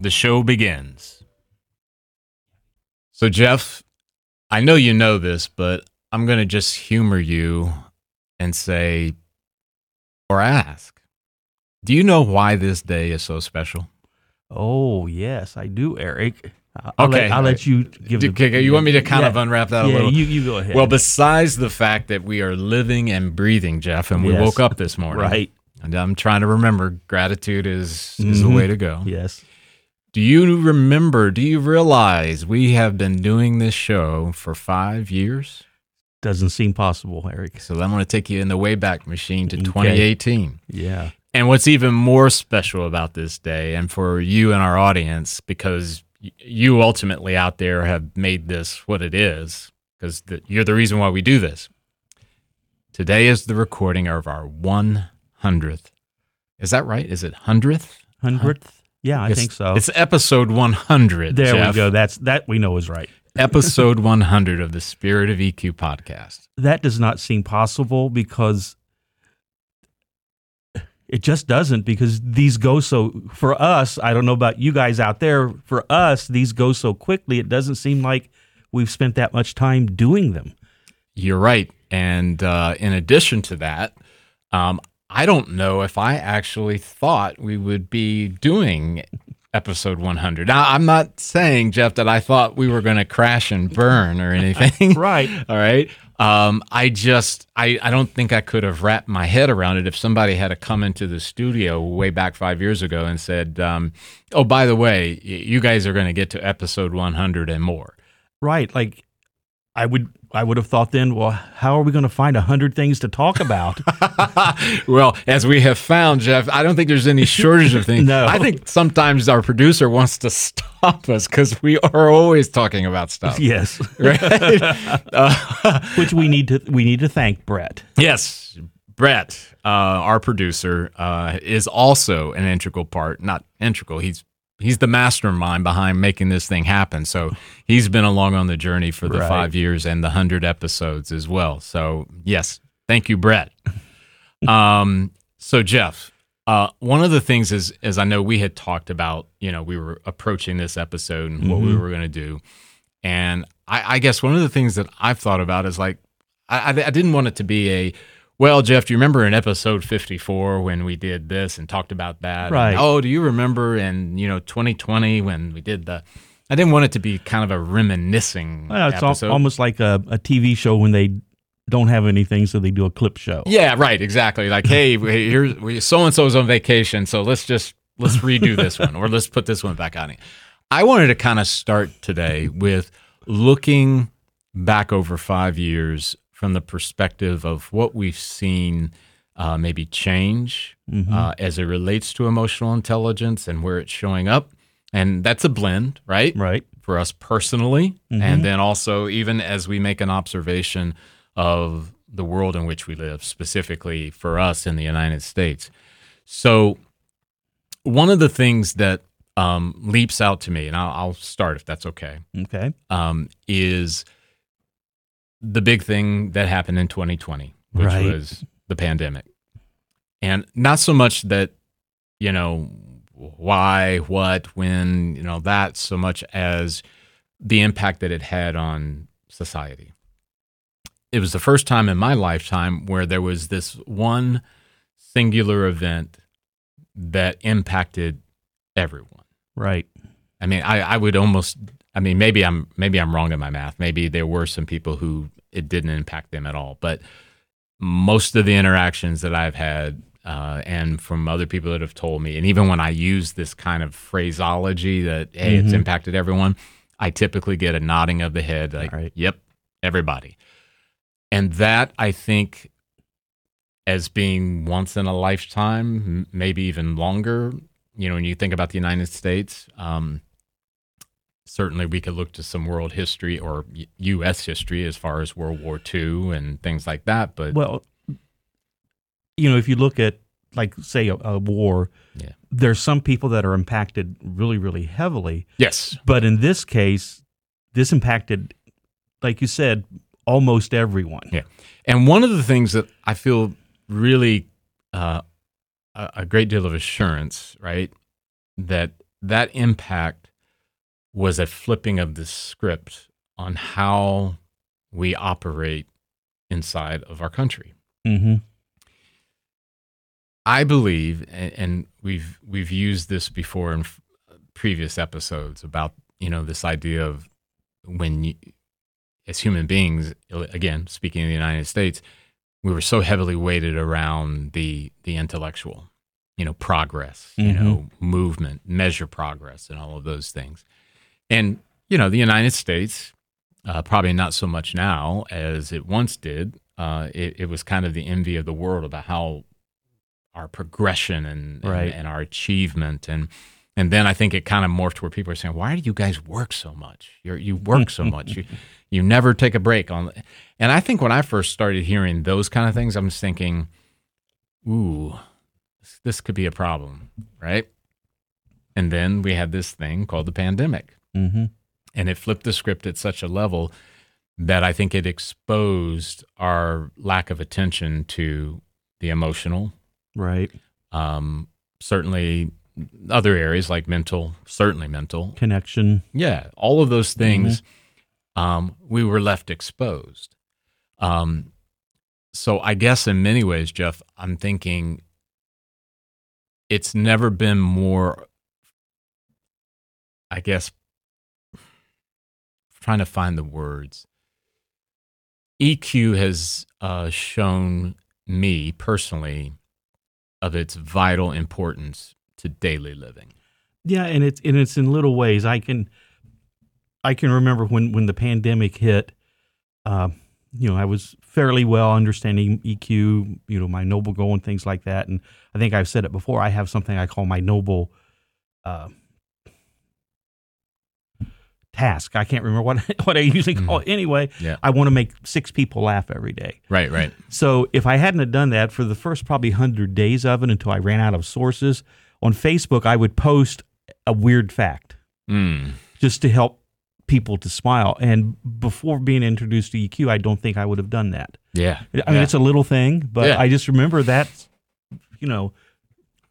the show begins. So, Jeff, I know you know this, but I'm going to just humor you and say, or ask, do you know why this day is so special? Oh, yes, I do, Eric. I'll Okay. Let, I'll let you give the. Okay, you want me to kind of unwrap that a yeah, little? you, you go ahead. Well, besides the fact that we are living and breathing, Jeff, and we Yes. woke up this morning, right. And I'm trying to remember gratitude is is the Mhm. way to go. Yes. Do you remember? Do you realize we have been doing this show for five years? Doesn't seem possible, Eric. So I'm going to take you in the Wayback Machine to Okay. 2018. Yeah. And what's even more special about this day, and for you and our audience, because you ultimately out there have made this what it is, because you're the reason why we do this. Today is the recording of our 100th. Is that right? Is it 100th? Hundredth. Yeah, I It's- think so. It's episode 100. there Jeff. we go. That's that we know is right. episode 100 of the Spirit of EQ podcast. That does not seem possible because it just doesn't because these go so for us i don't know about you guys out there for us these go so quickly it doesn't seem like we've spent that much time doing them You're right. And uh, in addition to that, um, I don't know if I actually thought we would be doing episode 100. Now, I'm not saying, Jeff, that I thought we were going to crash and burn or anything. right All right. Um, I just, I, I don't think I could have wrapped my head around it if somebody had to come into the studio way back five years ago and said, um, oh, by the way, you guys are going to get to episode 100 and more. right like i would i would have thought then well how are we going to find a hundred things to talk about well, as we have found, Jeff, I don't think there's any shortage of things. No. I think sometimes our producer wants to stop us because we are always talking about stuff. yes Right? Uh, which we need to we need to thank brett yes. Brett, uh, our producer, uh, is also an integral part. Not integral. He's he's the mastermind behind making this thing happen. So he's been along on the journey for the Right. five years and the hundred episodes as well. So yes, thank you, Brett. um, so Jeff, uh, one of the things is, as I know we had talked about, you know, we were approaching this episode and what we Mhm. were going to do, and I, I guess one of the things that I've thought about is like, I, I, I didn't want it to be a, well, Jeff, do you remember in episode 54 when we did this and talked about that? And, Right. oh, do you remember in, you know, 2020 when we did the, I didn't want it to be kind of a reminiscing well, it's al- episode. almost like a, a tv show when they don't have anything so they do a clip show Yeah, right, exactly. Like, hey, here's so and so's on vacation, so let's just let's redo this one, or let's put this one back on. I wanted to kind of start today with looking back over five years from the perspective of what we've seen uh, maybe change Mhm. uh, as it relates to emotional intelligence and where it's showing up, and that's a blend, right? right for us personally, Mhm. and then also even as we make an observation of the world in which we live, specifically for us in the United States. So, one of the things that um, leaps out to me, and I'll, I'll start if that's okay, okay um, is the big thing that happened in 2020, which Right. was the pandemic. And not so much that, you know, why, what, when, you know, that so much as the impact that it had on society. It was the first time in my lifetime where there was this one singular event that impacted everyone. right I mean, I, I would almost. I mean, maybe I'm maybe I'm wrong in my math. Maybe there were some people who it didn't impact them at all. But most of the interactions that I've had, uh, and from other people that have told me, and even when I use this kind of phraseology that hey, it's Mhm. impacted everyone, I typically get a nodding of the head, like, Right. "Yep, everybody." And that I think, as being once in a lifetime, m- maybe even longer. You know, when you think about the United States, um, certainly we could look to some world history or U.S. history as far as World War II and things like that. But Well, you know, if you look at like say a, a war, Yeah. there's some people that are impacted really, really heavily. yes, But in this case, this impacted, like you said, almost everyone. Yeah. And one of the things that I feel really uh, a, a great deal of assurance, right, that that impact was a flipping of the script on how we operate inside of our country. Mm-hmm. I believe, and, and we've we've used this before in f- previous episodes about you know this idea of when you, as human beings, again speaking of the United States, we were so heavily weighted around the the intellectual, you know, progress, you Mhm. know, movement, measure progress, and all of those things, and you know, the United States, uh, probably not so much now as it once did. Uh, it, it was kind of the envy of the world about how our progression and, Right. and and our achievement and and then I think it kind of morphed where people are saying, "Why do you guys work so much? You you work so much. You you never take a break on." And I think when I first started hearing those kind of things, I'm just thinking, "Ooh, this, this could be a problem, right?" And then we had this thing called the pandemic, Mm-hmm. and it flipped the script at such a level that I think it exposed our lack of attention to the emotional, Right. um, certainly other areas like mental, certainly mental. Connection. Yeah, all of those things, um, we were left exposed. Um, so I guess in many ways, Jeff, I'm thinking it's never been more, I guess, trying to find the words. EQ has uh, shown me personally of its vital importance to daily living. Yeah, and it's and it's in little ways. I can I can remember when when the pandemic hit. Uh, you know, I was fairly well understanding EQ. You know, my noble goal and things like that. And I think I've said it before. I have something I call my noble uh, task. I can't remember what what I usually call it. Anyway, Yeah. I want to make six people laugh every day. Right, right. So if I hadn't have done that for the first probably hundred days of it until I ran out of sources on Facebook, I would post a weird fact Mm. just to help people to smile. And before being introduced to EQ, I don't think I would have done that. Yeah. I mean, yeah. it's a little thing, but Yeah. I just remember that, you know,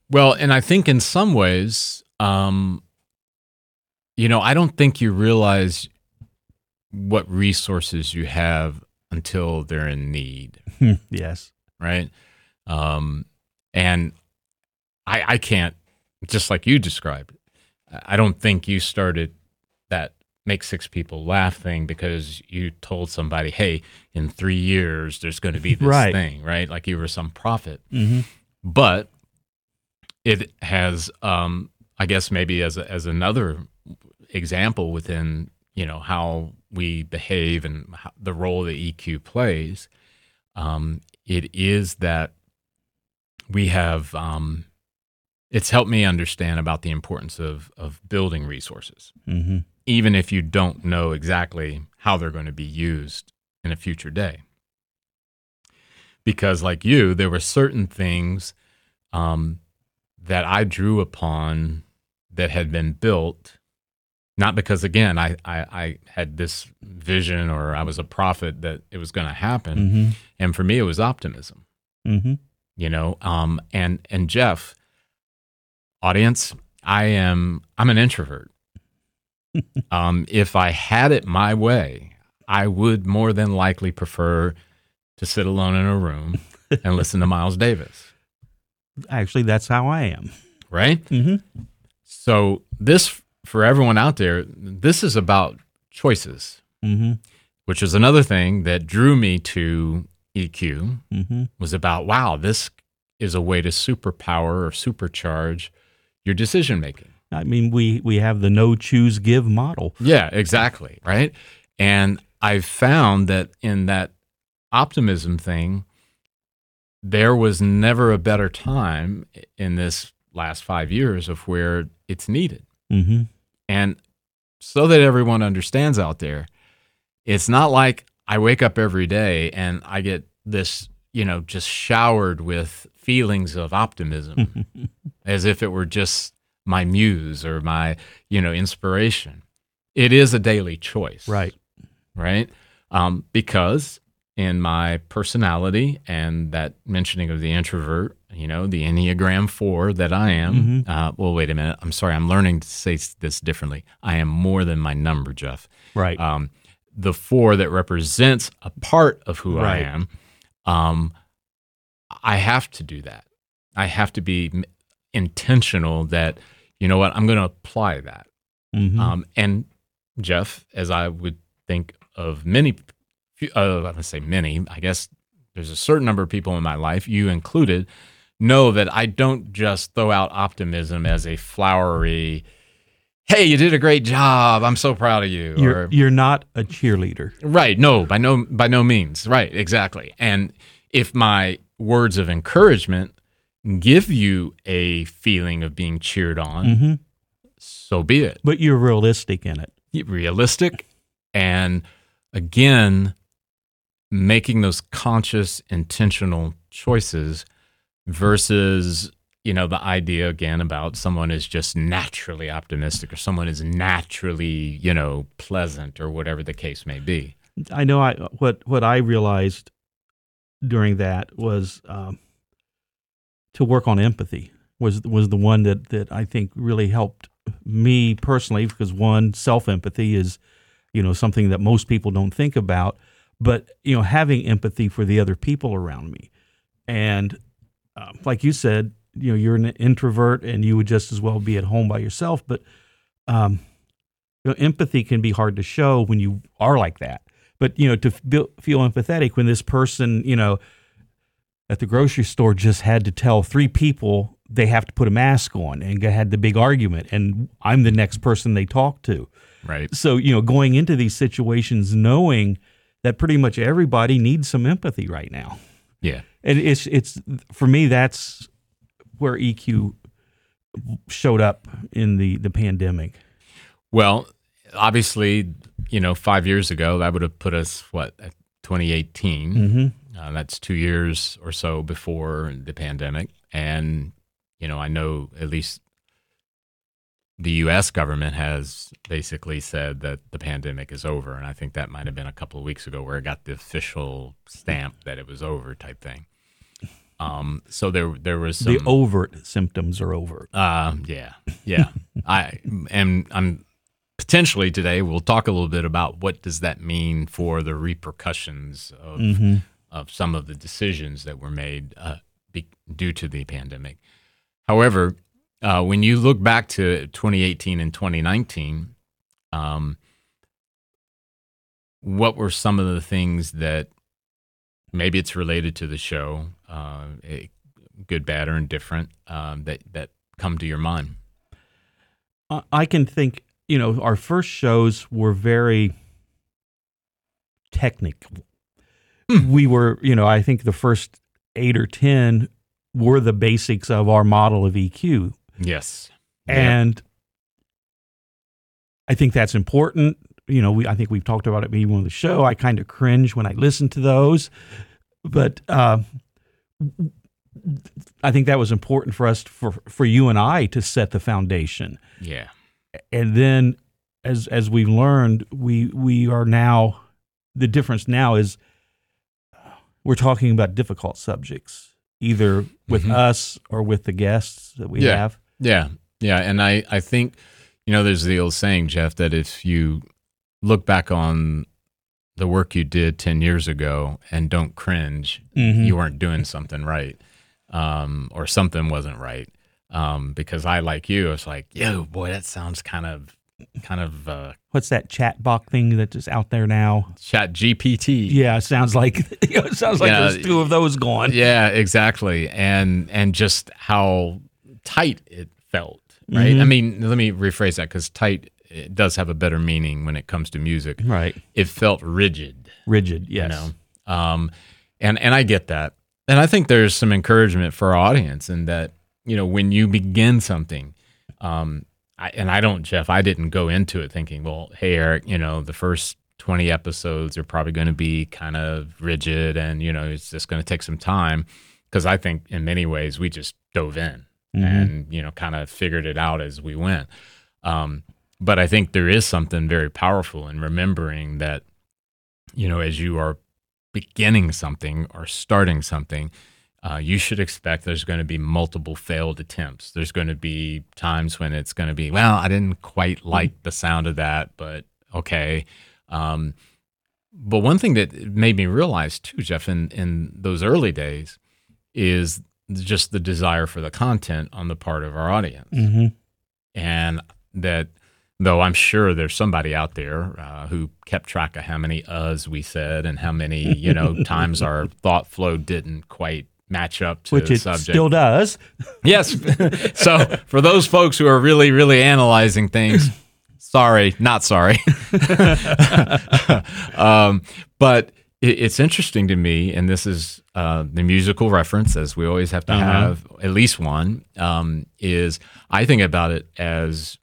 Well, and I think in some ways, um, you know, I don't think you realize what resources you have until they're in need, yes, right? Um, and I, I can't, just like you described, I don't think you started that make six people laugh thing because you told somebody, hey, in three years, there's going to be this Right. thing, right? Like you were some prophet hmm but it has um i guess maybe as a, as another example within you know how we behave and how, the role that eq plays um it is that we have um it's helped me understand about the importance of of building resources hmm even if you don't know exactly how they're going to be used in a future day. Because, like you, there were certain things um, that I drew upon that had been built, not because, again, I, I, I had this vision or I was a prophet that it was going to happen. hmm And for me, it was optimism. Hmm you know um and and jeff audience i am i'm an introvert. Um if i had it my way i would more than likely prefer to sit alone in a room and listen to miles davis. Actually, that's how I am. right? Hmm so this for everyone out there, this is about choices, Mm-hmm. which is another thing that drew me to EQ Mm-hmm. was about wow, this is a way to superpower or supercharge your decision making. I mean, we we have the know choose give model. Yeah, exactly. Right. And I've found that in that optimism thing, there was never a better time in this last five years of where it's needed. Mm-hmm. And so that everyone understands out there, it's not like I wake up every day and I get this, you know, just showered with feelings of optimism as if it were just my muse or my, you know, inspiration. It is a daily choice. right. Right. Um, because in my personality and that mentioning of the introvert, you know, the Enneagram 4 that I am. Mhm. Uh, well, wait a minute. I'm sorry. I'm learning to say this differently. I am more than my number, Jeff. Right. Um, the four that represents a part of who I am, um, I have to do that. I have to be intentional that, you know what, I'm going to apply that. Mhm. Um, and Jeff, as I would think of many, uh, I'm going to say many, I guess there's a certain number of people in my life, you included, know that I don't just throw out optimism as a flowery, hey, you did a great job. I'm so proud of you. you're or, you're not a cheerleader. right. No, by no, by no means. Right. Exactly. And if my words of encouragement give you a feeling of being cheered on, Mm-hmm. so be it. But you're realistic in it. realistic and again making those conscious intentional choices versus you know the idea again about someone is just naturally optimistic or someone is naturally you know pleasant or whatever the case may be I know. I what what I realized during that was um, to work on empathy was was the one that that I think really helped me personally because one self empathy is you know something that most people don't think about, but you know having empathy for the other people around me, and uh, like you said, you know you're an introvert and you would just as well be at home by yourself, but um, you know, empathy can be hard to show when you are like that. But you know to feel, feel empathetic when this person you know at the grocery store just had to tell three people they have to put a mask on and had the big argument and i'm the next person they talk to. Right. So you know going into these situations knowing that pretty much everybody needs some empathy right now yeah and it's it's for me that's where eq showed up in the the pandemic well obviously you know 5 years ago that would have put us what at 2018 mm-hmm. Uh, that's two years or so before the pandemic. And, you know, I know at least the U.S. government has basically said that the pandemic is over. And I think that might have been a couple of weeks ago where it got the official stamp that it was over type thing. Um, so there, there was some, the overt symptoms are over uh, yeah, yeah. I and I'm potentially today we'll talk a little bit about what does that mean for the repercussions of mm-hmm. of some of the decisions that were made uh, be, due to the pandemic. However, uh, when you look back to 2018 and 2019, um, what were some of the things that maybe it's related to the show, uh, eh, good, bad, or indifferent, um, that that come to your mind? I- I can think, you know, our first shows were very technical. We were, you know, I think the first eight or 10 were the basics of our model of EQ. Yes, And I think that's important. You know, we, I think we've talked about it maybe on the show. I kind of cringe when I listen to those. But uh, I think that was important for us, for, for you and I to set the foundation yeah, and then as as we've learned we we are now the difference now is uh, we're talking about difficult subjects either with Mhm. us or with the guests that we Yeah. have Yeah, yeah, and I I think you know there's the old saying, Jeff, that if you look back on the work you did ten years ago and don't cringe, Mhm. you weren't doing something right, um, or something wasn't right. um, because I like you, it's like, yo, boy, that sounds kind of kind of uh, What's that chat box thing that's just out there now? Chat GPT. Yeah, it sounds like it sounds like there's two of those going. Yeah, exactly. And and just how tight it felt, right? Mhm. I mean, let me rephrase that because tight it does have a better meaning when it comes to music. Right. It felt rigid, Rigid. Yes. you know. Um, and and I get that, and I think there's some encouragement for our audience in that you know when you begin something, um, I, and I don't, Jeff, I didn't go into it thinking, well, hey Eric, you know, the first 20 episodes are probably going to be kind of rigid, and you know, it's just going to take some time because I think in many ways we just dove in Mhm. and you know kind of figured it out as we went. Um, but I think there is something very powerful in remembering that you know as you are beginning something or starting something, uh, you should expect there's going to be multiple failed attempts. There's going to be times when it's going to be, well, I didn't quite like the sound of that, but okay. Um, but one thing that made me realize too, Jeff, in, in those early days, is just the desire for the content on the part of our audience hmm and that though I'm sure there's somebody out there uh, who kept track of how many uhs we said and how many you know times our thought flow didn't quite match up to Which the it subject. still does. yes. so for those folks who are really really analyzing things, sorry, not sorry. um, but it's interesting to me, and this is uh, the musical reference, as we always have to Uh-huh. have at least one. Um, is I think about it as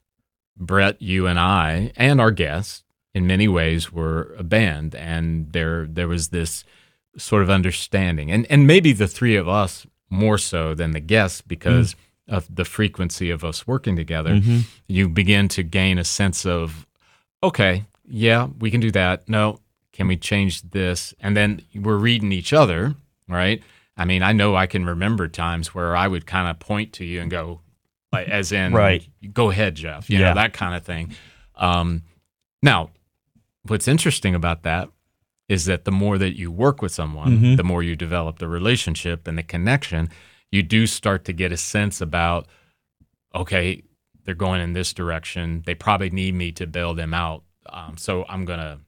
Brett, you and I, and our guests, in many ways, were a band, and there there was this sort of understanding, and and maybe the three of us more so than the guests because of the frequency of us working together. Mhm. You begin to gain a sense of, okay, yeah, we can do that. No, can we change this? And then we're reading each other, right? I mean, I know I can remember times where I would kind of point to you and go, like, as in, Right. go ahead, Jeff, you Yeah. know, that kind of thing. Um, now, what's interesting about that is that the more that you work with someone, Mhm. the more you develop the relationship and the connection, you do start to get a sense about, okay, they're going in this direction. They probably need me to bail them out. Um, so I'm going to,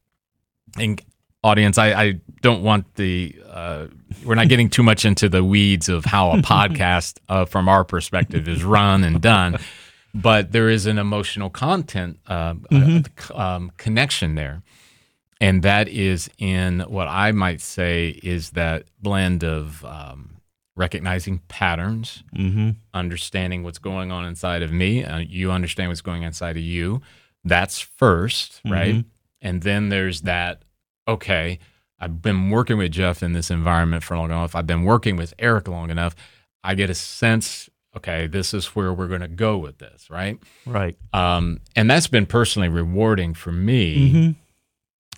and audience, I, I don't want the, uh, we're not getting too much into the weeds of how a podcast uh, from our perspective is run and done. But there is an emotional content uh, uh, um, connection there and that is in what I might say is that blend of um, recognizing patterns, hmm understanding what's going on inside of me. Uh, you understand what's going on inside of you. That's 1st right? Mhm. And then there's that. Okay, I've been working with Jeff in this environment for long enough. I've been working with Eric long enough. I get a sense. Okay, this is where we're going to go with this, right? Right. Um, and that's been personally rewarding for me hmm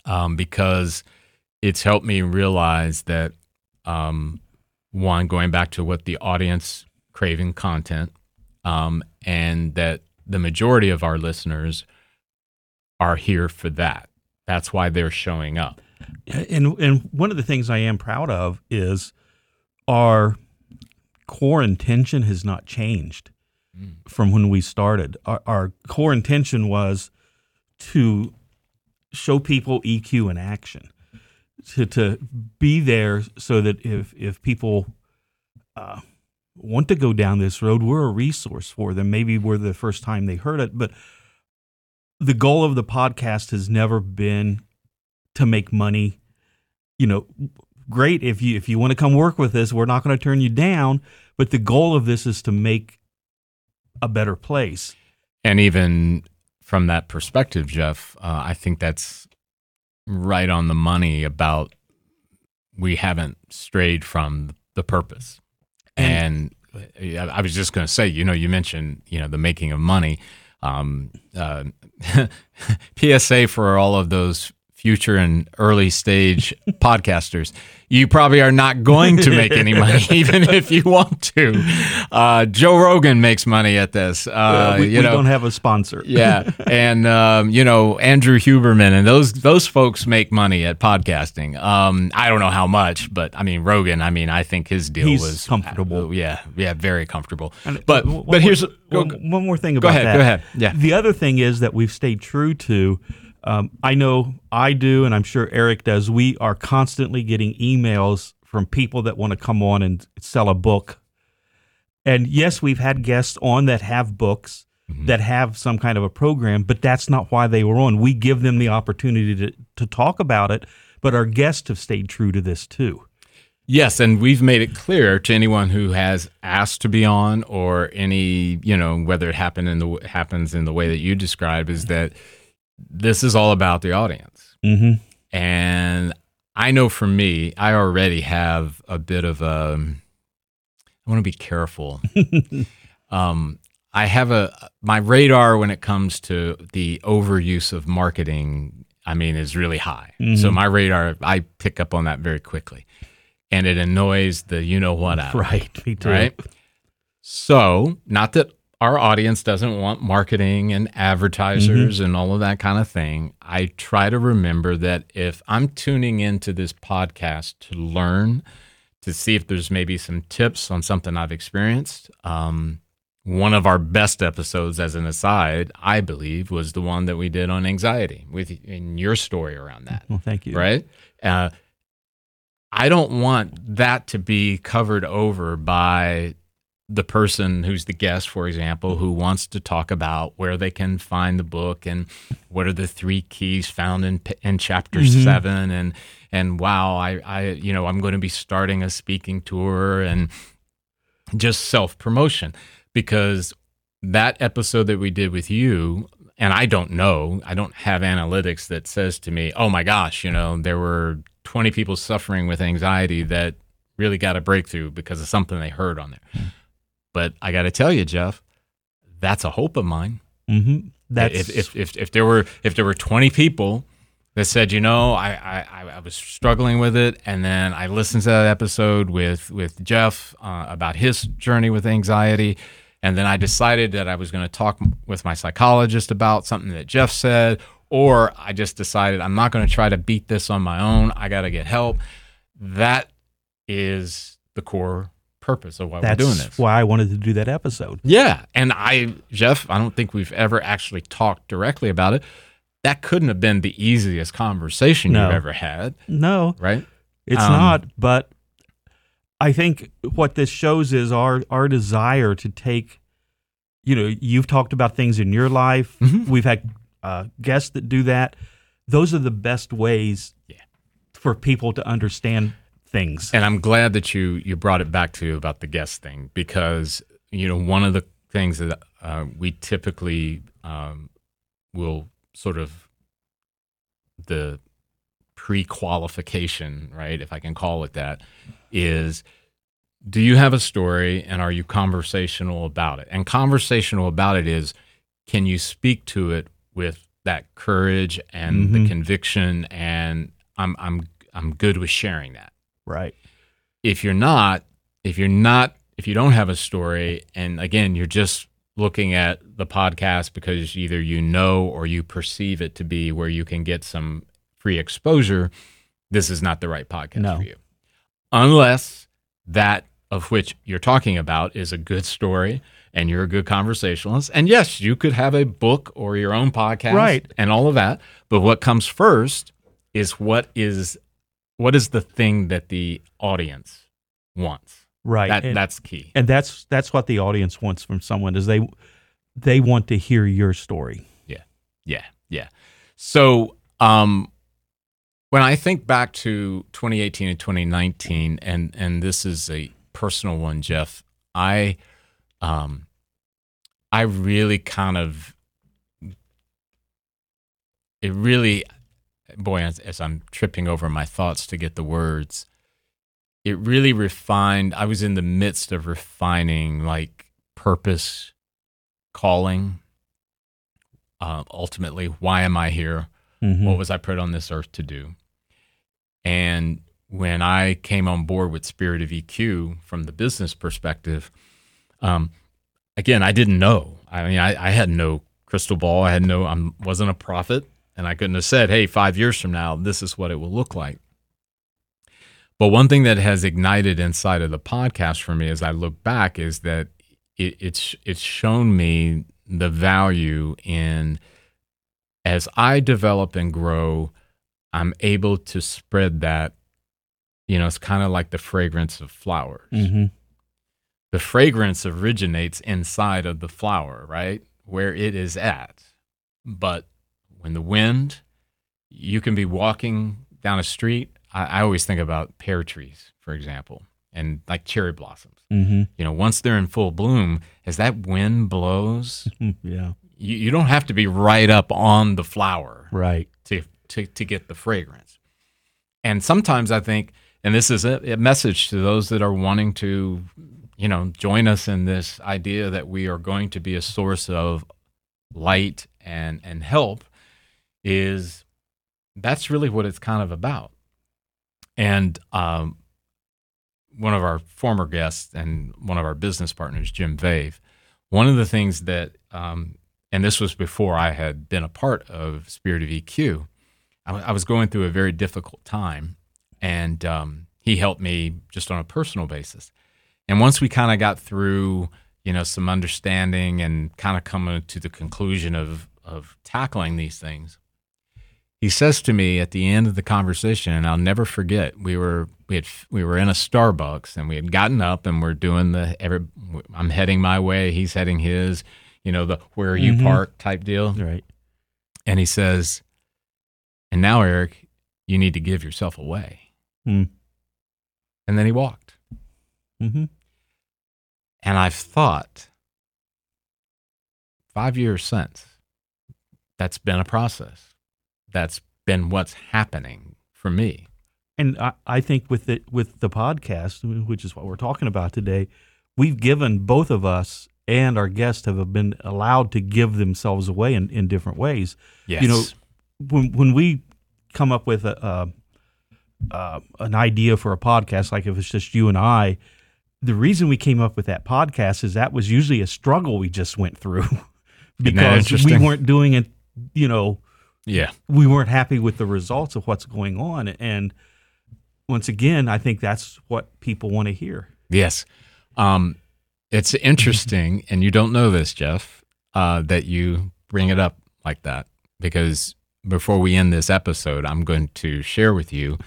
um, because it's helped me realize that um, one going back to what the audience craving content um, and that the majority of our listeners are here for that that's why they're showing up And and one of the things I am proud of is our core intention has not changed Mm. from when we started. Our, our core intention was to show people EQ in action, to to be there so that if if people uh, want to go down this road, we're a resource for them. Maybe we're the first time they heard it, but the goal of the podcast has never been to make money. You know, great if you if you want to come work with us, we're not going to turn you down. But the goal of this is to make a better place. and even from that perspective jeff uh, i think that's right on the money about we haven't strayed from the purpose and, uh, I was just going to say, you know, you mentioned, you know, the making of money. Um, uh, PSA for all of those future and early stage podcasters, you probably are not going to make any money, even if you want to. Uh, Joe Rogan makes money at this. Uh, we, you we know, don't have a sponsor. yeah, and um, you know Andrew Huberman and those those folks make money at podcasting. Um, I don't know how much, but I mean Rogan. I mean I think his deal He's was comfortable. uh, yeah, yeah, very comfortable. And, but uh, one but here's more, one, one more thing about go ahead, that. go ahead. Yeah. The other thing is that we've stayed true to. Um, I know I do, and I'm sure Eric does. We are constantly getting emails from people that want to come on and sell a book. And yes, we've had guests on that have books Mm-hmm. that have some kind of a program, but that's not why they were on. We give them the opportunity to, to talk about it, but our guests have stayed true to this too. Yes, and we've made it clear to anyone who has asked to be on, or any you know whether it happened in the happens in the way that you describe, is that this is all about the audience. Mm-hmm. And I know for me, I already have a bit of a. I want to be careful. um, I have a my radar when it comes to the overuse of marketing. I mean, is really high. So Mhm. my radar, I pick up on that very quickly, and it annoys the you know what out Right. Me too. right? So, not that our audience doesn't want marketing and advertisers and all of that kind of thing. I try to remember that if I'm tuning into this podcast to learn, to see if there's maybe some tips on something I've experienced, um, one of our best episodes, as an aside, I believe, was the one that we did on anxiety with in your story around that Well, thank you. right? Uh, I don't want that to be covered over by the person who's the guest, for example, who wants to talk about where they can find the book and what are the three keys found in in chapter Mhm. seven, and and wow, I I you know I'm going to be starting a speaking tour and just self promotion because that episode that we did with you and I don't know, I don't have analytics that says to me, "Oh my gosh, you know, there were 20 people suffering with anxiety that really got a breakthrough because of something they heard on there." But I got to tell you, Jeff, that's a hope of mine. Mm-hmm. That's if, if if if there were if there were 20 people that said, you know, I, I I was struggling with it, and then I listened to that episode with with Jeff uh, about his journey with anxiety, and then I decided that I was going to talk with my psychologist about something that Jeff said, or I just decided I'm not going to try to beat this on my own. I got to get help. That is the core purpose of why that's we're doing this. why I wanted to do that episode. Yeah. And I, Jeff, I don't think we've ever actually talked directly about it. That couldn't have been the easiest conversation No. you've ever had, No, right? it's Um, not. But I think what this shows is our our desire to take. You know, you've talked about things in your life. Mhm. We've had uh, guests that do that. Those are the best ways Yeah. for people to understand things. And I'm glad that you you brought it back to about the guest thing because you know one of the things that uh, we typically um, will sort of the pre-qualification, right, if I can call it that, is do you have a story and are you conversational about it? And conversational about it is can you speak to it with that courage and the Mhm. conviction and I'm I'm I'm good with sharing that Right. if you're not if you're not if you don't have a story and again you're just looking at the podcast because either you know or you perceive it to be where you can get some free exposure this is not the right podcast No. for you unless that of which you're talking about is a good story and you're a good conversationalist and yes you could have a book or your own podcast Right. and all of that but what comes first is what is what is the thing that the audience wants Right. that and, that's key and that's that's what the audience wants from someone is they they want to hear your story. yeah yeah Yeah. so um when i think back to 2018 and 2019 and and this is a personal one jeff i um i really kind of it really boy as, as i'm tripping over my thoughts to get the words it really refined i was in the midst of refining like purpose calling uh, ultimately why am i here Mhm. What was I put on this earth to do? And when I came on board with Spirit of EQ from the business perspective, um, again, I didn't know. I mean, I, I had no crystal ball. I had no, I wasn't a prophet, and I couldn't have said, "Hey, five years from now, this is what it will look like." But one thing that has ignited inside of the podcast for me as I look back is that it, it's it's shown me the value in as I develop and grow, I'm able to spread that. You know, it's kind of like the fragrance of flowers. Mhm. The fragrance originates inside of the flower, right? Where it is at. But when the wind, you can be walking down a street. I, I always think about pear trees, for example, and like cherry blossoms. Mhm. You know, once they're in full bloom, as that wind blows, Yeah. you, you don't have to be right up on the flower Right. to, to, to get the fragrance. And sometimes I think, and this is a, a message to those that are wanting to, you know, join us in this idea that we are going to be a source of light and, and help, is that's really what it's kind of about. And um, one of our former guests and one of our business partners, Jim Vave, one of the things that, um, and this was before I had been a part of Spirit of EQ, I, I was going through a very difficult time, and um, he helped me just on a personal basis. And once we kind of got through, you know, some understanding and kind of coming to the conclusion of of tackling these things, he says to me at the end of the conversation, and I'll never forget. We were we had we were in a Starbucks and we had gotten up and we're doing the every. I'm heading my way, he's heading his. You know the where are you Mhm. park type deal. Right. And he says, "And now, Eric, you need to give yourself away." Hmm. And then he walked. Mm-hmm. And I've thought, five years since, that's been a process. That's been what's happening for me. And I, I think with the with the podcast, which is what we're talking about today, we've given both of us and our guests have been allowed to give themselves away in, in different ways. Yes. You know, when when we come up with a, a uh, an idea for a podcast, like if it's just you and I, the reason we came up with that podcast is that was usually a struggle we just went through because we weren't doing it. You know, yeah. we weren't happy with the results of what's going on, and once again, I think that's what people want to hear. Yes. Um, it's interesting, and you don't know this, Jeff, uh, that you bring it up like that because before we end this episode, I'm going to share with you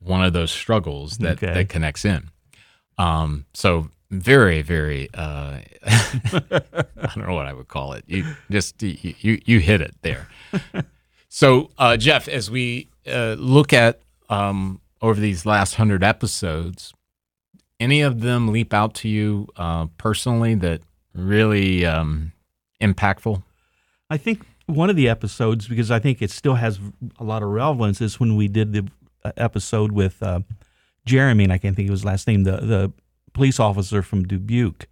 one of those struggles that, Okay. that connects in. Um, so very, very, uh, I don't know what I would call it. You just, you, you, you hit it there. So, uh, Jeff, as we uh, look at um, over these last hundred episodes, any of them leap out to you uh, personally that really um, impactful? I think one of the episodes, because I think it still has a lot of relevance, is when we did the uh, episode with uh, Jeremy, and I can't think of his last name, the the police officer from Dubuque,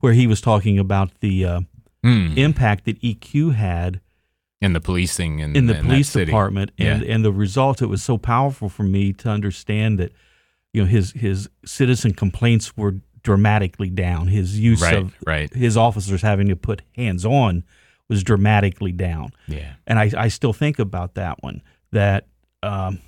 where he was talking about the uh, Mm. impact that EQ had In the policing in, in the in police department, and Yeah. and the result. It was so powerful for me to understand that, you know, his his citizen complaints were dramatically down. His use Right, of right. his officers having to put hands on was dramatically down Yeah. and I, I still think about that one that um,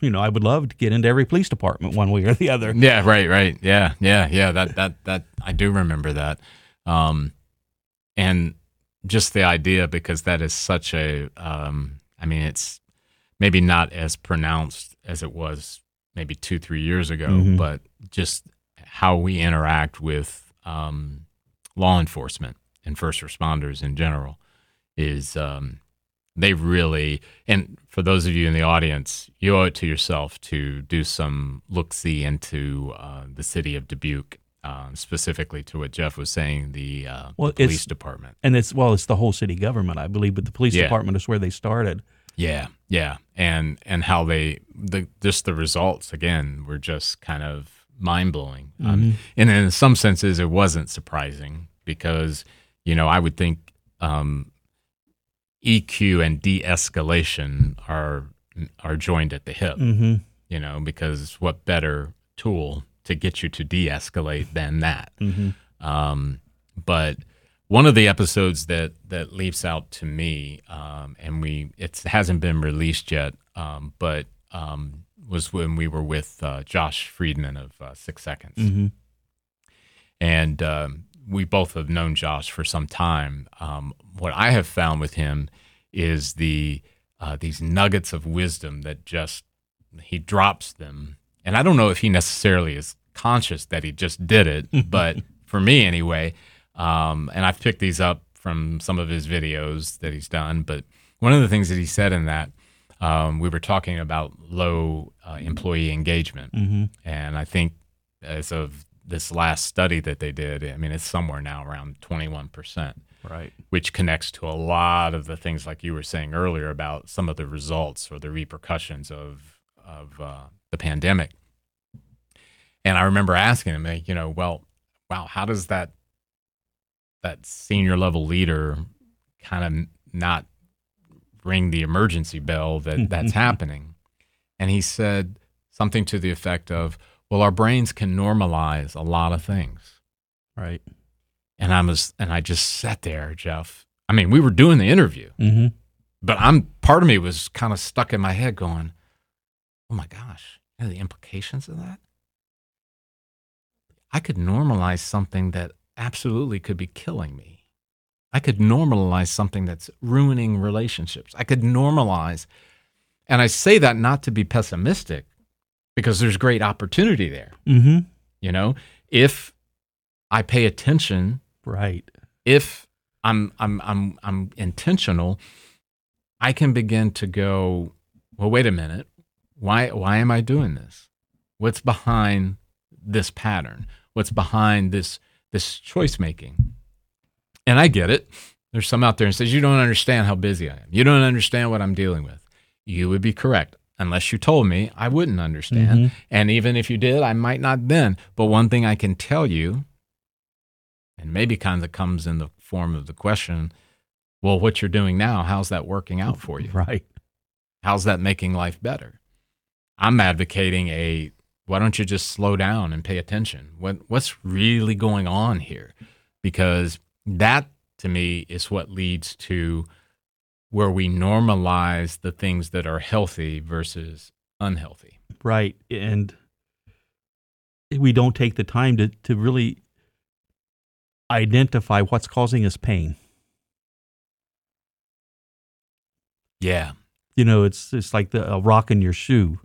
you know I would love to get into every police department one way or the other. Yeah, right, right. Yeah, yeah, yeah. That that that I do remember that. Um and just the idea because that is such a um I mean it's maybe not as pronounced as it was maybe 2 3 years ago, Mhm. but just how we interact with um law enforcement and first responders in general is um they really and for those of you in the audience you owe it to yourself to do some look see into uh, the city of dubuque um, specifically to what jeff was saying the, uh, Well, the police department And it's well, it's the whole city government, I believe, but the police Yeah. department is where they started. yeah yeah and and how they the just the results again were just kind of mind-blowing um, and in some senses it wasn't surprising because you know i would think um, EQ and de-escalation are are joined at the hip. Mm-hmm. You know, because what better tool to get you to de-escalate than that? Mm-hmm. Um, but one of the episodes that that leaps out to me, um, and we it hasn't been released yet, um, but um, was when we were with uh, Josh Freedman of uh, Six Seconds, Mm-hmm. and um, we both have known Josh for some time. Um, what I have found with him is the uh, these nuggets of wisdom that just he drops them, and I don't know if he necessarily is conscious that he just did it, but for me anyway, um, and I've picked these up from some of his videos that he's done. But one of the things that he said in that um, we were talking about low uh, employee engagement, Mm-hmm. and I think as of this last study that they did, I mean, it's somewhere now around 21%, Right. which connects to a lot of the things like you were saying earlier about some of the results or the repercussions of, of uh, the pandemic. And I remember asking him, like, you know, well, wow, how does that that senior level leader kind of not ring the emergency bell that that's happening? And he said something to the effect of, "Well, our brains can normalize a lot of things." Right. And I was, and I just sat there, Jeff. I mean, we were doing the interview, Mm-hmm. but I'm part of me was kind of stuck in my head, going, "Oh my gosh, you know the implications of that." I could normalize something that absolutely could be killing me. I could normalize something that's ruining relationships. I could normalize, and I say that not to be pessimistic, because there's great opportunity there. Mm-hmm. You know, if I pay attention Right. if I'm I'm I'm I'm intentional, I can begin to go, well, wait a minute. Why why am I doing this? What's behind this pattern? What's behind this this choice making? And I get it. There's some out there and says you don't understand how busy I am. You don't understand what I'm dealing with. You would be correct. Unless you told me, I wouldn't understand. Mhm. And even if you did, I might not then. But one thing I can tell you and maybe kind of comes in the form of the question well what you're doing now how's that working out for you Right. how's that making life better i'm advocating a why don't you just slow down and pay attention what what's really going on here because that to me is what leads to where we normalize the things that are healthy versus unhealthy Right. And we don't take the time to, to really identify what's causing us pain. yeah You know, it's it's like the a rock in your shoe.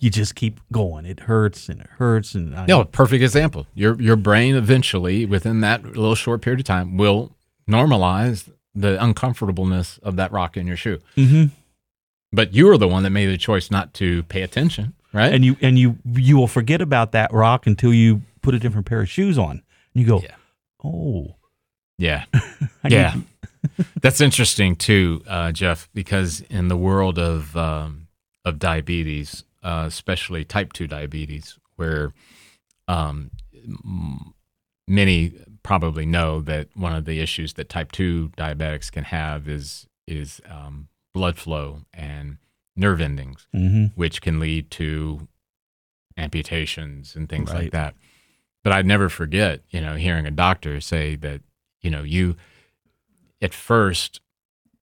You just keep going. It hurts and it hurts and I, No, perfect example. Your your brain eventually, within that little short period of time, will normalize the uncomfortableness of that rock in your shoe. hmm But you are the one that made the choice not to pay attention, right? and you and you you will forget about that rock until you put a different pair of shoes on. And you go, Yeah. oh, yeah, yeah. That's interesting too, uh, Jeff, because in the world of um, of diabetes, uh, especially type two diabetes, where um, many probably know that one of the issues that type two diabetics can have is is um, blood flow and nerve endings, Mhm. which can lead to amputations and things Right. like that. But I'd never forget, you know, hearing a doctor say that, you know, you at first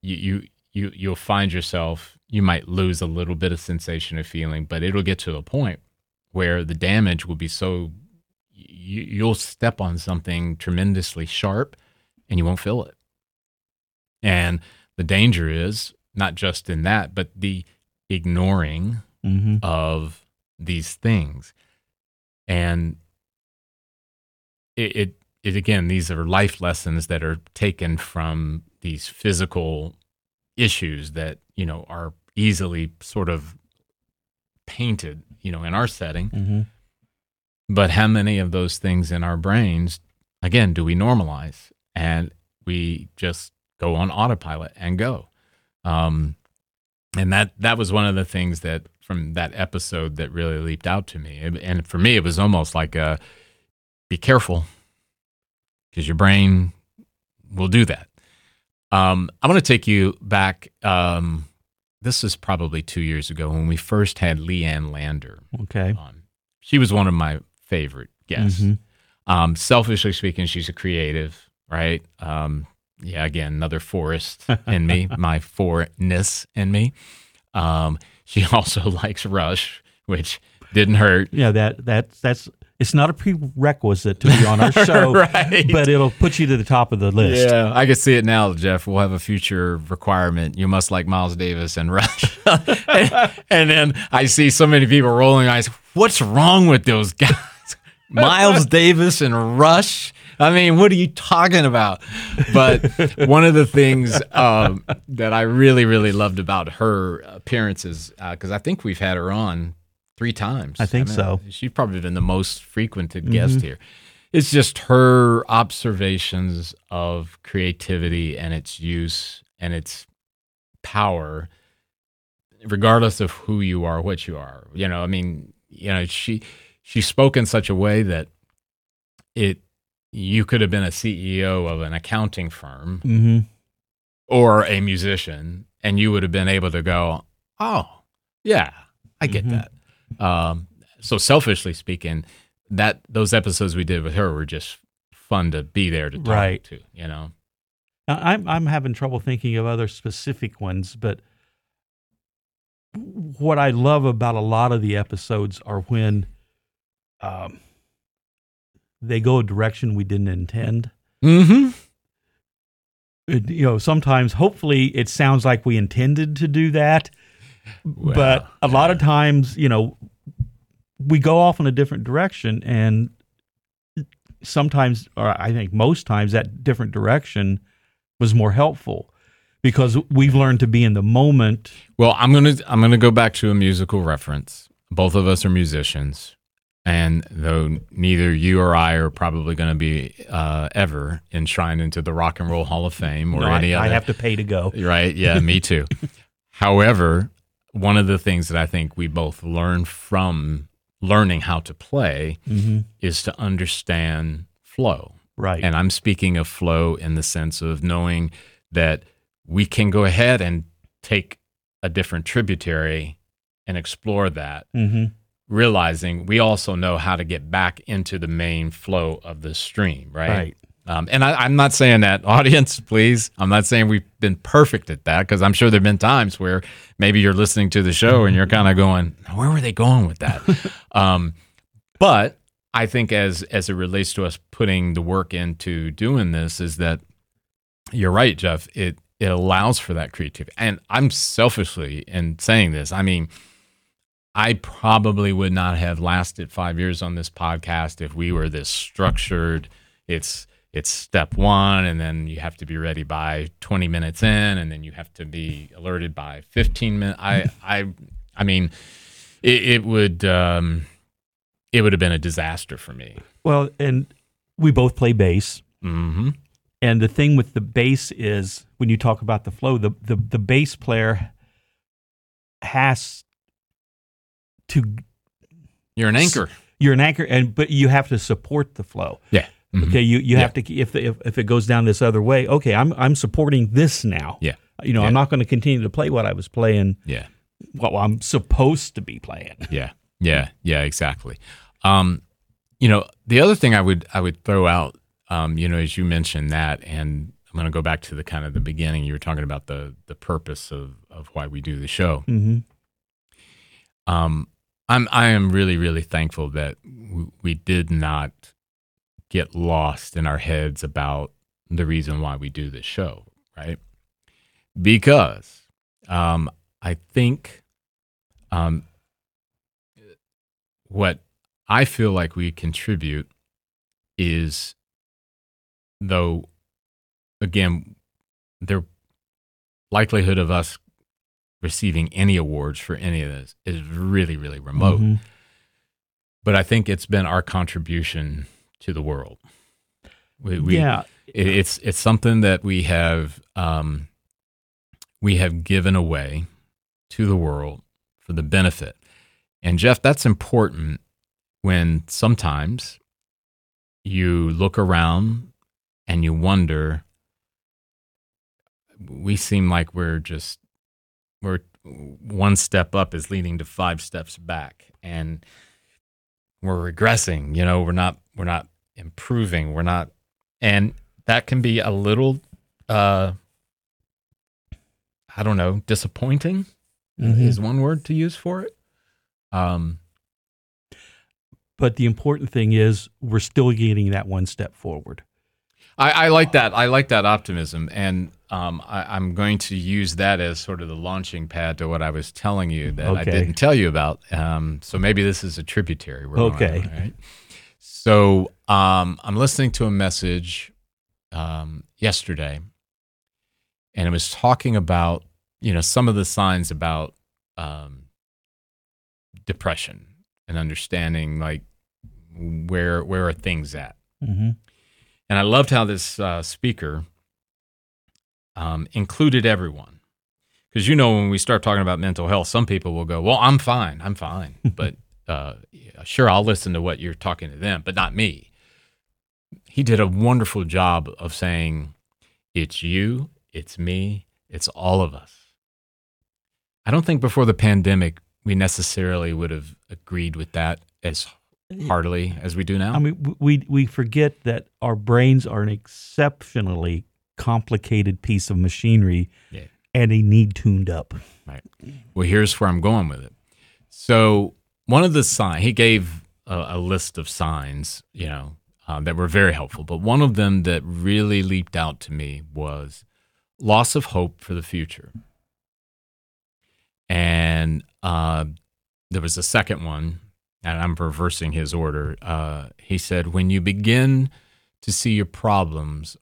you you you you'll find yourself you might lose a little bit of sensation of feeling, but it'll get to a point where the damage will be so you, you'll step on something tremendously sharp and you won't feel it. And the danger is not just in that, but the ignoring Mhm. of these things. And it, it, it again, these are life lessons that are taken from these physical issues that, you know, are easily sort of painted, you know, in our setting. Mhm. But how many of those things in our brains, again, do we normalize? And we just go on autopilot and go. Um, and that that was one of the things that from that episode that really leaped out to me. And- And for me, it was almost like a be careful because your brain will do that. Um, I want to take you back. Um, this is probably two years ago when we first had Leanne Lander Okay. on. She was one of my favorite guests. Mhm. Um, selfishly speaking, she's a creative, right? Um, yeah, again, another forest in me, my foreignness in me. Um, she also likes Rush, which didn't hurt. Yeah, that that that's it's not a prerequisite to be on our show, Right. but it'll put you to the top of the list. Yeah, I can see it now, Jeff. We'll have a future requirement. You must like Miles Davis and Rush. and, and then I see so many people rolling eyes. What's wrong with those guys? Miles Davis and Rush? I mean, what are you talking about? But one of the things um, that I really, really loved about her appearances, because I think we've had her on three times. I think mean, so. She's probably been the most frequented guest here. It's just her observations of creativity and its use and its power, regardless of who you are, what you are. You know, I mean, you know, she she spoke in such a way that it you could have been a CEO of an accounting firm hmm or a musician, and you would have been able to go, "Oh, yeah, I get Mhm. that." Um, so, selfishly speaking, that those episodes we did with her were just fun to be there to talk Right. to. You know, Now, I'm I'm having trouble thinking of other specific ones, but what I love about a lot of the episodes are when um, they go a direction we didn't intend. mm-hmm. It- you know, sometimes hopefully it sounds like we intended to do that, but a lot of times, you know, we go off in a different direction, and sometimes, or I think most times, that different direction was more helpful because we've learned to be in the moment. Well, I'm gonna I'm gonna go back to a musical reference. Both of us are musicians, and though neither you or I are probably going to be uh, ever enshrined into the Rock and Roll Hall of Fame or No, any I other, I have to pay to go. right? Yeah, me too. However, one of the things that I think we both learn from learning how to play hmm is to understand flow. Right. And I'm speaking of flow in the sense of knowing that we can go ahead and take a different tributary and explore that, hmm realizing we also know how to get back into the main flow of the stream, right? Right. Um, and I, I'm not saying that, audience, please. I'm not saying we've been perfect at that because I'm sure there have been times where maybe you're listening to the show and you're kind of going, where were they going with that? um, but I think as as it relates to us putting the work into doing this, is that you're right, Jeff. It it allows for that creativity, and I'm selfishly in saying this. I mean, I probably would not have lasted five years on this podcast if we were this structured. It's it's step one, and then you have to be ready by 20 minutes in, and then you have to be alerted by 15 minutes. I I I mean, it, it would um, it would have been a disaster for me. Well, and we both play bass. Mm-hmm. And the thing with the bass is when you talk about the flow, the the, the bass player has to You're an anchor. you're an anchor and but you have to support the flow. Yeah. Mhm. Okay, you, you Yeah. have to if, if if it goes down this other way, okay, I'm I'm supporting this now. Yeah. You know, Yeah. I'm not going to continue to play what I was playing Yeah. what I'm supposed to be playing. Yeah, yeah, yeah, exactly. Um, you know, the other thing I would I would throw out, um, you know, as you mentioned that, and I'm going to go back to the kind of the beginning. You were talking about the the purpose of of why we do the show. hmm Um, I'm I am really really thankful that we did not get lost in our heads about the reason why we do this show, right? Because um, I think um, what I feel like we contribute is, though, again, the likelihood of us receiving any awards for any of this is really, really remote. Mhm. But I think it's been our contribution to the world. We, we, yeah. it, it's it's something that we have um, we have given away to the world for the benefit. And Jeff, that's important when sometimes you look around and you wonder we seem like we're just we're one step up is leading to five steps back and we're regressing you know we're not we're not improving we're not and that can be a little uh i don't know disappointing Mhm. is one word to use for it um But the important thing is we're still getting that one step forward. I, I like that. I like that optimism, and um, I, I'm going to use that as sort of the launching pad to what I was telling you that I didn't tell you about. Um, so maybe this is a tributary. we're Okay. on, right? So um, I'm listening to a message um, yesterday, and it was talking about you know some of the signs about um, depression and understanding like where where are things at Mm-hmm. And I loved how this uh, speaker um, included everyone. Because you know, when we start talking about mental health, some people will go, Well, I'm fine. I'm fine. but uh, yeah, sure, I'll listen to what you're talking to them, but not me. He did a wonderful job of saying, It's you, it's me, it's all of us. I don't think before the pandemic we necessarily would have agreed with that as heartily as we do now. I mean, we we forget that our brains are an exceptionally complicated piece of machinery, Yeah. and they need tuned up. Right. Well, here's where I'm going with it. So one of the signs he gave a, a list of signs, you know, uh, that were very helpful. But one of them that really leaped out to me was loss of hope for the future. And uh, there was a second one, and I'm reversing his order. Uh, he said, when you begin to see your problems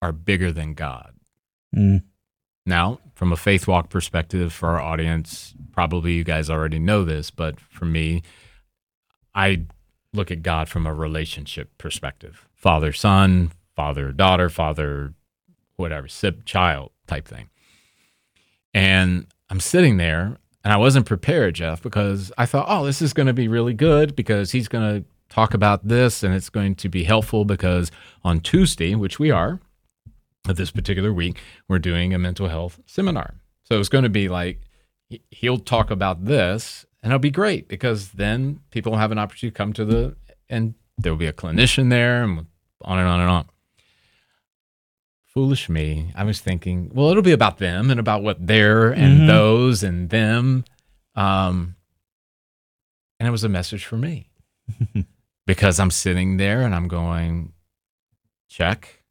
are bigger than God. Mm. Now, from a faith walk perspective for our audience, probably you guys already know this, but for me, I look at God from a relationship perspective father son, father daughter, father whatever, sib child type thing. And I'm sitting there and I wasn't prepared, Jeff, because I thought, oh, this is going to be really good because he's going to talk about this and it's going to be helpful because on Tuesday, which we are, this particular week, we're doing a mental health seminar. So it's going to be like he- he'll talk about this, and it'll be great because then people will have an opportunity to come to the and there will be a clinician there, and on and on and on. Foolish me, I was thinking, well, it'll be about them and about what they're and Mhm. those and them, um, and it was a message for me because I'm sitting there and I'm going, check,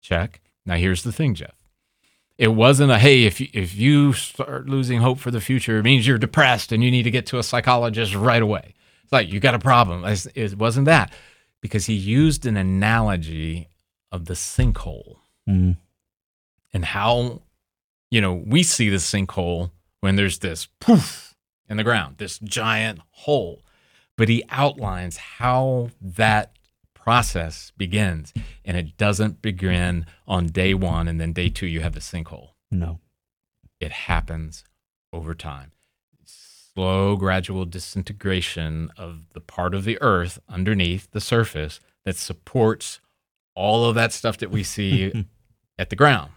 check. Now here's the thing, Jeff. It wasn't a hey, if you, if you start losing hope for the future, it means you're depressed and you need to get to a psychologist right away. It's like you got a problem. It wasn't that because he used an analogy of the sinkhole Mm. and how you know we see the sinkhole when there's this poof in the ground, this giant hole. But he outlines how that process begins, and it doesn't begin on day one, and then day two you have the sinkhole. No. It happens over time. Slow, gradual disintegration of the part of the earth underneath the surface that supports all of that stuff that we see at the ground.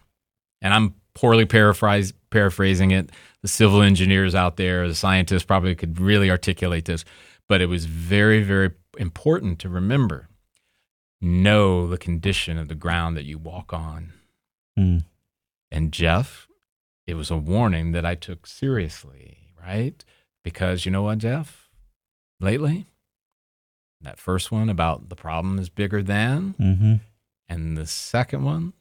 And I'm poorly paraphrase, paraphrasing it. The civil engineers out there, the scientists probably could really articulate this, but it was very, very important to remember. Know the condition of the ground that you walk on. Mm. And Jeff, it was a warning that I took seriously, right? Because you know what, Jeff? Lately, that first one about the problem is bigger than, Mm-hmm. and the second one,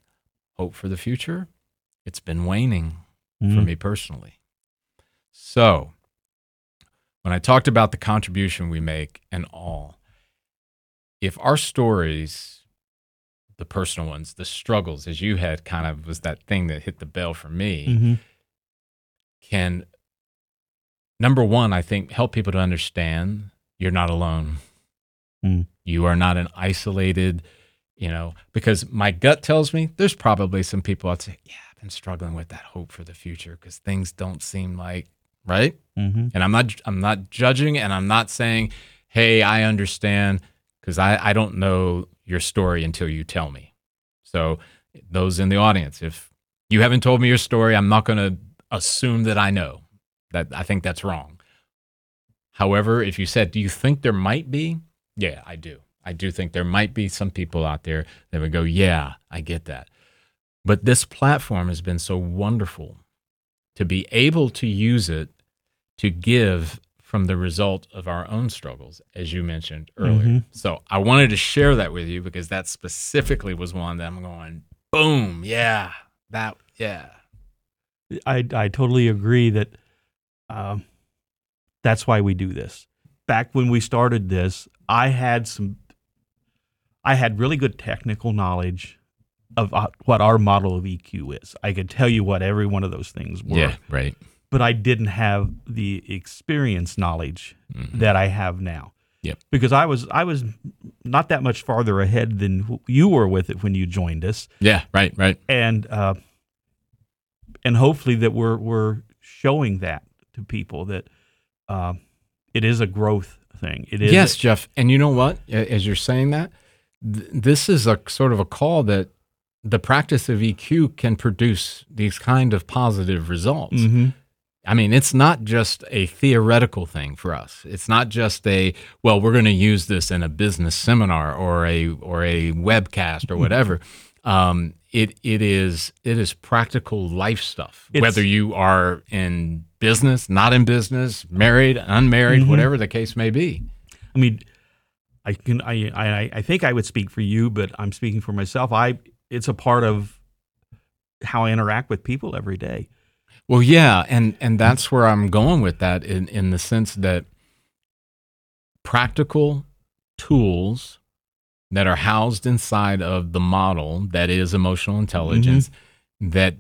hope for the future, it's been waning for Mm. me personally. So, when I talked about the contribution we make and all, if our stories, the personal ones, the struggles, as you had kind of was that thing that hit the bell for me, Mm-hmm. can, number one, I think help people to understand you're not alone. Mm. You are not an isolated, you know, because my gut tells me there's probably some people I'd say, yeah, I've been struggling with that hope for the future because things don't seem like right. Mm-hmm. And I'm not, I'm not judging, and I'm not saying, hey, I understand because I, I don't know your story until you tell me. So those in the audience, if you haven't told me your story, I'm not going to assume that I know. That I think that's wrong. However, if you said, "Do you think there might be?" Yeah, I do. I do think there might be some people out there that would go, "Yeah, I get that." But this platform has been so wonderful to be able to use it to give from the result of our own struggles, as you mentioned earlier. Mm-hmm. So I wanted to share that with you because that specifically was one that I'm going, boom, yeah, that, yeah. I I totally agree that um, that's why we do this. Back when we started this, I had some. I had really good technical knowledge of uh, what our model of EQ is. I could tell you what every one of those things were, Yeah, right. but I didn't have the experience knowledge Mhm. that I have now. Yep. Because I was I was not that much farther ahead than you were with it when you joined us Yeah, right, right. and uh, and hopefully that we're we're showing that to people that uh, it is a growth thing. It is yes, Jeff. And you know what? As you're saying that, th- this is a sort of a call that the practice of EQ can produce these kind of positive results. Mhm. I mean, it's not just a theoretical thing for us. It's not just a well, we're going to use this in a business seminar or a or a webcast or whatever. um, it it is it is practical life stuff. It's- Whether you are in business, not in business, married, unmarried, Mhm. whatever the case may be. I mean, I can I, I I think I would speak for you, but I'm speaking for myself. I it's a part of how I interact with people every day. Well, yeah, and and that's where I'm going with that in in the sense that practical tools that are housed inside of the model that is emotional intelligence that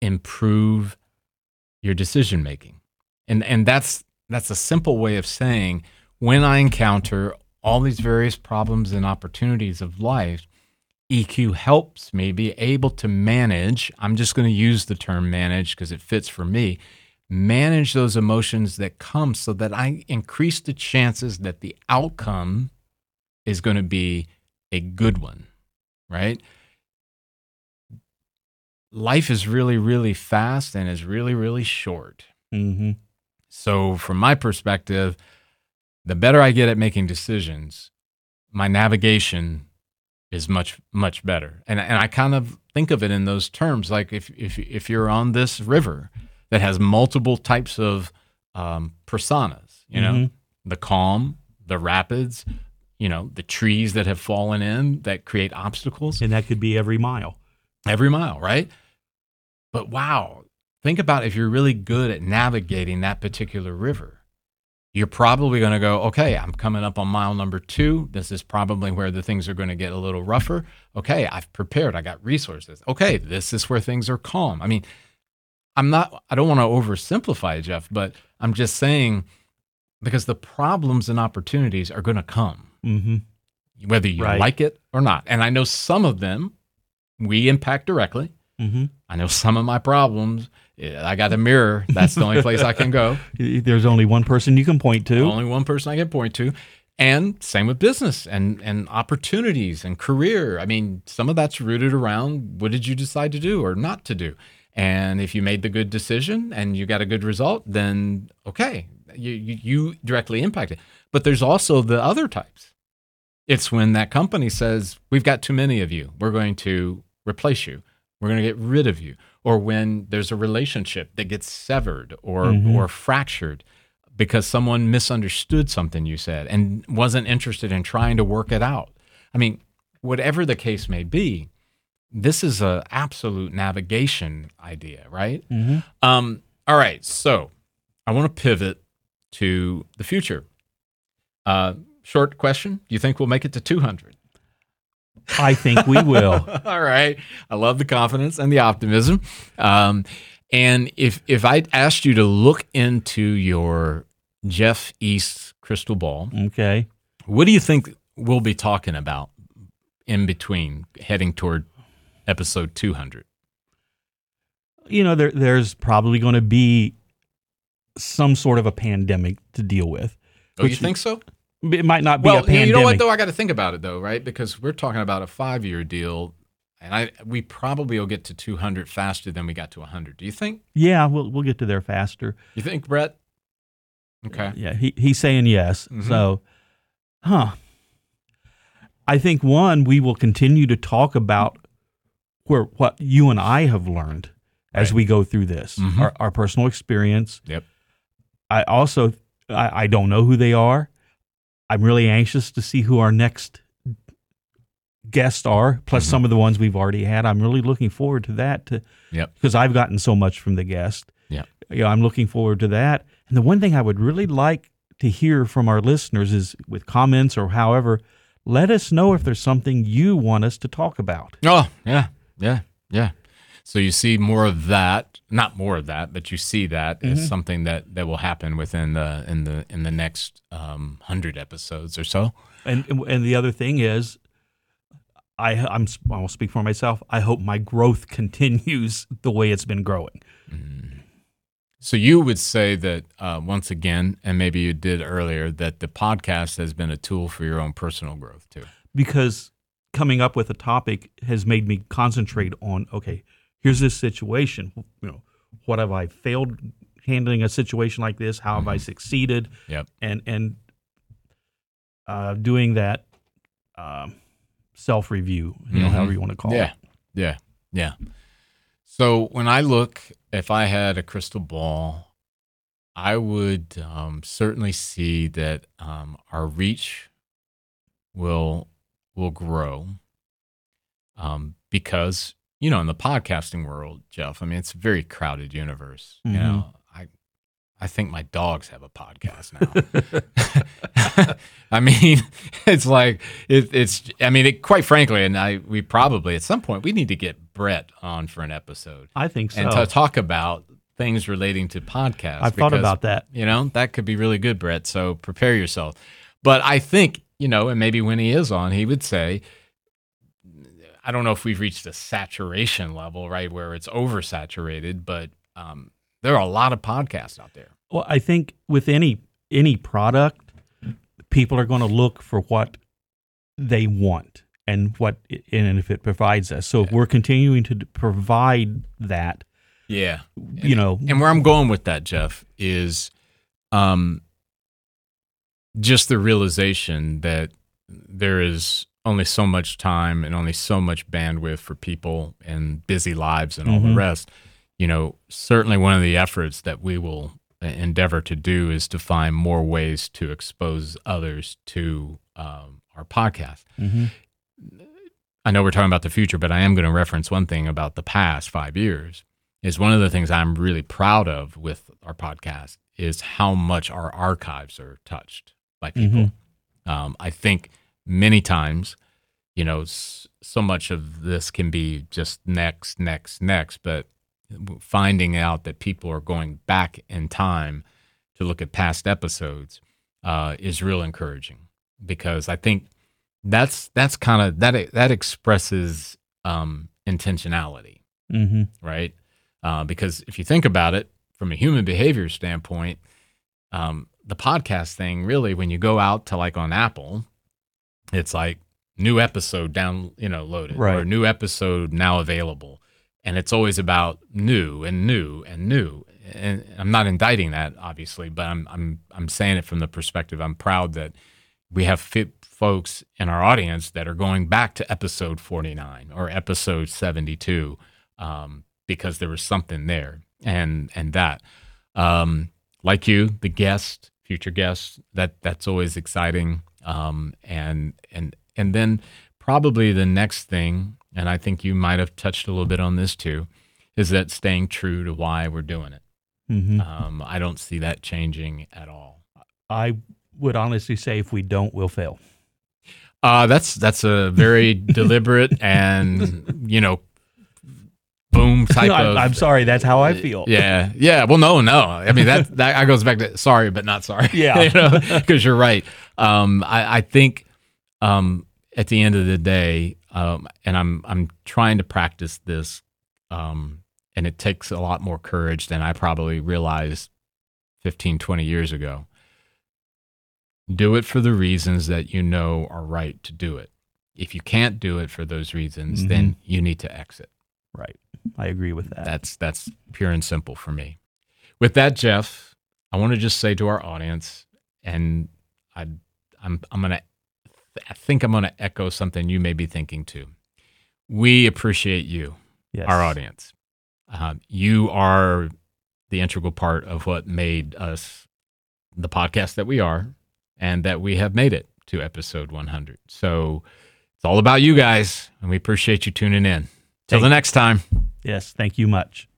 improve your decision making. And and that's that's a simple way of saying when I encounter all these various problems and opportunities of life, EQ helps me be able to manage. I'm just going to use the term manage because it fits for me. Manage those emotions that come so that I increase the chances that the outcome is going to be a good one, right? Life is really, really fast and is really, really short. Mm-hmm. So, from my perspective, the better I get at making decisions, my navigation is much much better. And and I kind of think of it in those terms. Like if if if you're on this river that has multiple types of um, personas, you know, Mhm. the calm, the rapids, you know, the trees that have fallen in that create obstacles And that could be every mile. every mile, right? But wow, think about if you're really good at navigating that particular river. You're probably going to go, okay, I'm coming up on mile number two. This is probably where the things are going to get a little rougher. Okay, I've prepared. I got resources. Okay, this is where things are calm. I mean, I'm not, I don't want to oversimplify Jeff, but I'm just saying because the problems and opportunities are going to come Mm-hmm. whether you Right. like it or not. And I know some of them we impact directly. Mm-hmm. I know some of my problems. I got a mirror. That's the only place I can go. There's only one person you can point to. Only one person I can point to. And same with business and and opportunities and career. I mean, some of that's rooted around what did you decide to do or not to do. And if you made the good decision and you got a good result, then okay, you you, you directly impact it. But there's also the other types. It's when that company says, We've got too many of you. We're going to replace you. We're going to get rid of you. Or when there's a relationship that gets severed or, Mhm. or fractured because someone misunderstood something you said and wasn't interested in trying to work it out. I mean, whatever the case may be, this is a absolute navigation idea, right? Mm-hmm. Um, all right, so I want to pivot to the future. Uh, short question: Do you think we'll make it to 200? I think we will. All right, I love the confidence and the optimism. Um, and if if I asked you to look into your Jeff East crystal ball, Okay. what do you think we'll be talking about in between heading toward episode 200? You know, there, there's probably going to be some sort of a pandemic to deal with. Oh, you think so? It might not be well, a pandemic. you know what though? I got to think about it though, right? Because we're talking about a five-year deal, and I we probably will get to 200 faster than we got to 100. Do you think? Yeah, we'll we'll get to there faster. You think, Brett? Okay. Yeah, he he's saying yes. Mhm. So, huh. I think one we will continue to talk about where what you and I have learned as Right. we go through this, Mhm. our, our personal experience. Yep. I also I, I don't know who they are. I'm really anxious to see who our next guests are, plus Mhm. some of the ones we've already had. I'm really looking forward to that to Yep. because I've gotten so much from the guest. Yep. You know, I'm looking forward to that. And the one thing I would really like to hear from our listeners is with comments or however, let us know if there's something you want us to talk about. Oh, yeah, yeah, yeah. So you see more of that, not more of that, but you see that as Mhm. something that that will happen within the in the in the next um, hundred episodes or so. And and the other thing is I I'm I'll speak for myself. I hope my growth continues the way it's been growing. So you would say that uh, once again, and maybe you did earlier, that the podcast has been a tool for your own personal growth too. because coming up with a topic has made me concentrate on okay here's this situation you know what have i failed handling a situation like this how have i succeeded Yep. and and uh, doing that um, self review you know Mhm. however you want to call yeah, it yeah, yeah. So when I look, if I had a crystal ball, I would um, certainly see that um, our reach will will grow um, because you know in the podcasting world, Jeff. I mean, it's a very crowded universe. You Mhm. know, I I think my dogs have a podcast now. I mean, it's like it, it's. I mean, it, quite frankly, and I we probably at some point we need to get Brett on for an episode i think so and to talk about things relating to podcasts. i've thought about that You know, that could be really good, Brett. So prepare yourself. But I think you know, and maybe when he is on, he would say. I don't know if we've reached a saturation level, right, where it's oversaturated, but um, there are a lot of podcasts out there. Well, I think with any any product, people are going to look for what they want and what and if it provides us. So if we're continuing to provide that, Yeah. you know, And where I'm going with that, Jeff, is um, just the realization that there is only so much time and only so much bandwidth for people and busy lives and all the Mhm. rest. You know, certainly one of the efforts that we will endeavor to do is to find more ways to expose others to um, our podcast. Mhm. I know we're talking about the future, but I am going to reference one thing about the past five years. Is one of the things I'm really proud of with our podcast is how much our archives are touched by people. Um, I think many times, you know, so much of this can be just next, next, next, but finding out that people are going back in time to look at past episodes uh, is real encouraging because I think that's that's kind of that that expresses um, intentionality, Mhm. right? Uh, because if you think about it from a human behavior standpoint, um, the podcast thing really, when you go out to like on Apple, it's like new episode down, you know, loaded or Right. new episode now available, and it's always about new and new and new. And I'm not indicting that, obviously, but I'm I'm I'm saying it from the perspective I'm proud that we have fit folks in our audience that are going back to episode 49 or episode 72 um, because there was something there and and that um, like you the guest future guests that that's always exciting um, and and and then probably the next thing and i think you might have touched a little bit on this too is that staying true to why we're doing it Mhm. um, i don't see that changing at all I would honestly say if we don't, we'll fail. Uh, that's that's a very deliberate and you know, boom type I'm, of. I'm sorry, that's how I feel. Yeah, yeah. Well, no, no. I mean that that goes back to sorry, but not sorry. Yeah. you know, because you're right. Um, I, I think um, at the end of the day, um, and I'm I'm trying to practice this, um, and it takes a lot more courage than I probably realized 15, 20 years ago. Do it for the reasons that you know are right to do it. If you can't do it for those reasons, mm-hmm. then you need to exit. Right. I agree with that. That's that's pure and simple for me. With that, Jeff, I want to just say to our audience, and I, I'm I'm gonna, I think I'm gonna echo something you may be thinking too. We appreciate you, yes. our audience. Um, you are the integral part of what made us the podcast that we are, and that we have made it to episode 100. So it's all about you guys, and we appreciate you tuning in. Till the next time. Yes, thank you much.